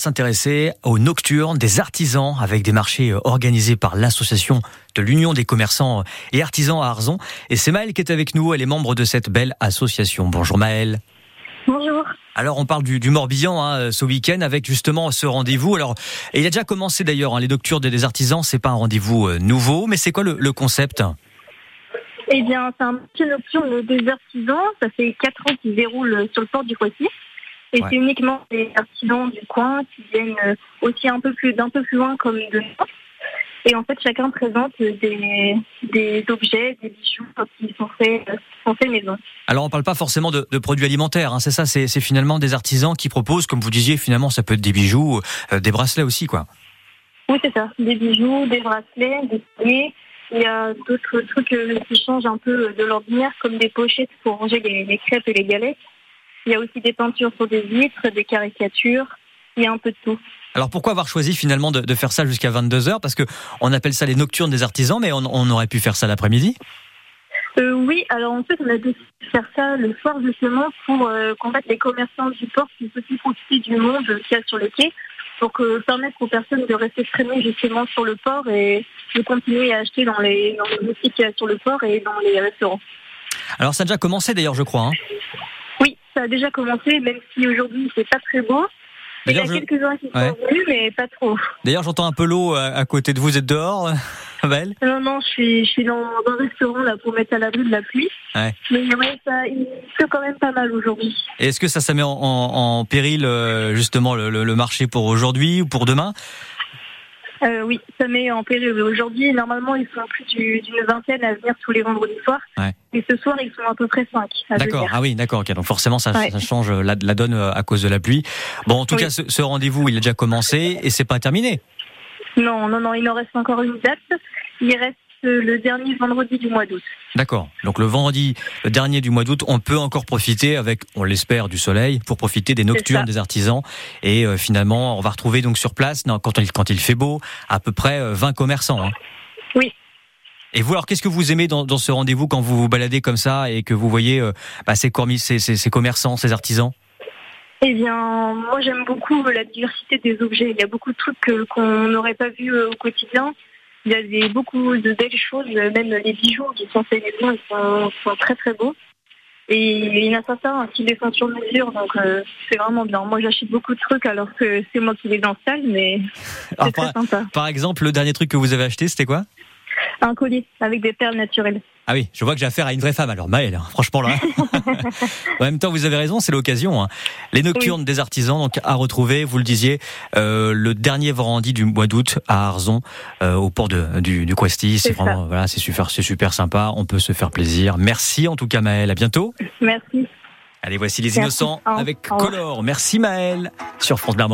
s'intéresser aux nocturnes des artisans avec des marchés euh, organisés par l'association de l'Union des commerçants et artisans à Arzon. Et c'est Maëlle qui est avec nous, elle est membre de cette belle association. Bonjour Maëlle. Bonjour. Alors on parle du, Morbihan hein, ce week-end avec justement ce rendez-vous. Alors il a déjà commencé d'ailleurs hein, les nocturnes des artisans. C'est pas un rendez-vous euh, nouveau, mais c'est quoi le, concept? Eh bien, c'est un marché nocturne des artisans. Ça fait quatre ans qu'il déroule sur le port du Poitiers. Et c'est uniquement des artisans du coin qui viennent euh, aussi un peu plus d'un peu plus loin comme de nous. Et en fait, chacun présente des, des objets, des bijoux qui sont faits, euh, sont faits maison. Alors, on parle pas forcément de, de produits alimentaires, hein, c'est ça C'est finalement des artisans qui proposent, comme vous disiez, finalement, ça peut être des bijoux, euh, des bracelets aussi, quoi. Oui, c'est ça. Des bijoux, des bracelets, des colliers. Il y a d'autres trucs qui changent un peu de l'ordinaire, comme des pochettes pour ranger les, les crêpes et les galettes. Il y a aussi des peintures sur des vitres, des caricatures. Il y a un peu de tout. Alors pourquoi avoir choisi finalement de, faire ça jusqu'à 22 h Parce que on appelle ça les nocturnes des artisans, mais on, aurait pu faire ça l'après-midi. Euh, oui, alors en fait on a décidé de faire ça le soir justement pour euh, combattre les commerçants du port qui aussi profiter du monde qu'il y a sur le quai pour que, permettre aux personnes de rester traînées justement sur le port et de continuer à acheter dans les, dans les boutiques qu'il y a sur le port et dans les restaurants. Alors ça a déjà commencé d'ailleurs je crois. Hein ça a déjà commencé, même si aujourd'hui c'est pas très beau. Il y a quelques-uns qui sont venus, mais pas trop. D'ailleurs, j'entends un peu l'eau à côté de vous. Vous êtes dehors, Belle Non, non, je suis, je suis dans, un restaurant là pour mettre à l'abri de la pluie. Ouais. Mais ouais, ça, il pleut quand même pas mal aujourd'hui. Est-ce que ça, ça met en, péril euh, justement le marché pour aujourd'hui ou pour demain? Euh, oui, ça met en péril. Aujourd'hui, normalement, ils sont plus d'une vingtaine à venir tous les vendredis soirs. Et ce soir, ils sont à peu près cinq. D'accord. Ah oui, d'accord. Donc forcément, ça, change la, donne euh, à cause de la pluie. Bon, en tout cas, ce, rendez-vous, il a déjà commencé et c'est pas terminé. Non, non, non. Il en reste encore une date. Il reste le dernier vendredi du mois d'août. D'accord. Donc le vendredi dernier du mois d'août, on peut encore profiter avec, on l'espère, du soleil pour profiter des nocturnes des artisans. Et euh, finalement, on va retrouver donc sur place, quand, il, quand il fait beau, à peu près 20 euh, commerçants. Hein. Oui. Et vous, alors, qu'est-ce que vous aimez dans, ce rendez-vous quand vous vous baladez comme ça et que vous voyez euh, bah, ces, ces, commerçants, ces artisans? Eh bien, moi j'aime beaucoup la diversité des objets. Il y a beaucoup de trucs qu'on n'aurait pas vus au quotidien. Il y a des, beaucoup de belles choses, même les bijoux qui sont faits maison, ils sont, très très beaux. Et il y en a certains qui les font sur mesure, donc euh, c'est vraiment bien. Moi, j'achète beaucoup de trucs alors que c'est moi qui les installe, mais c'est très sympa. Par exemple, le dernier truc que vous avez acheté, c'était quoi? Un collier avec des perles naturelles. Ah oui, je vois que j'ai affaire à une vraie femme alors, Maëlle, hein, franchement là. en même temps, vous avez raison, c'est l'occasion. Hein. Les nocturnes des artisans, donc à retrouver, vous le disiez, euh, le dernier vendredi du mois d'août à Arzon, euh, au port de, du, du Questy. C'est vraiment, voilà, c'est super, c'est super sympa. On peut se faire plaisir. Merci en tout cas, Maëlle. À bientôt. Merci. Allez, voici les innocents avec Color. Merci Maëlle sur France Bleu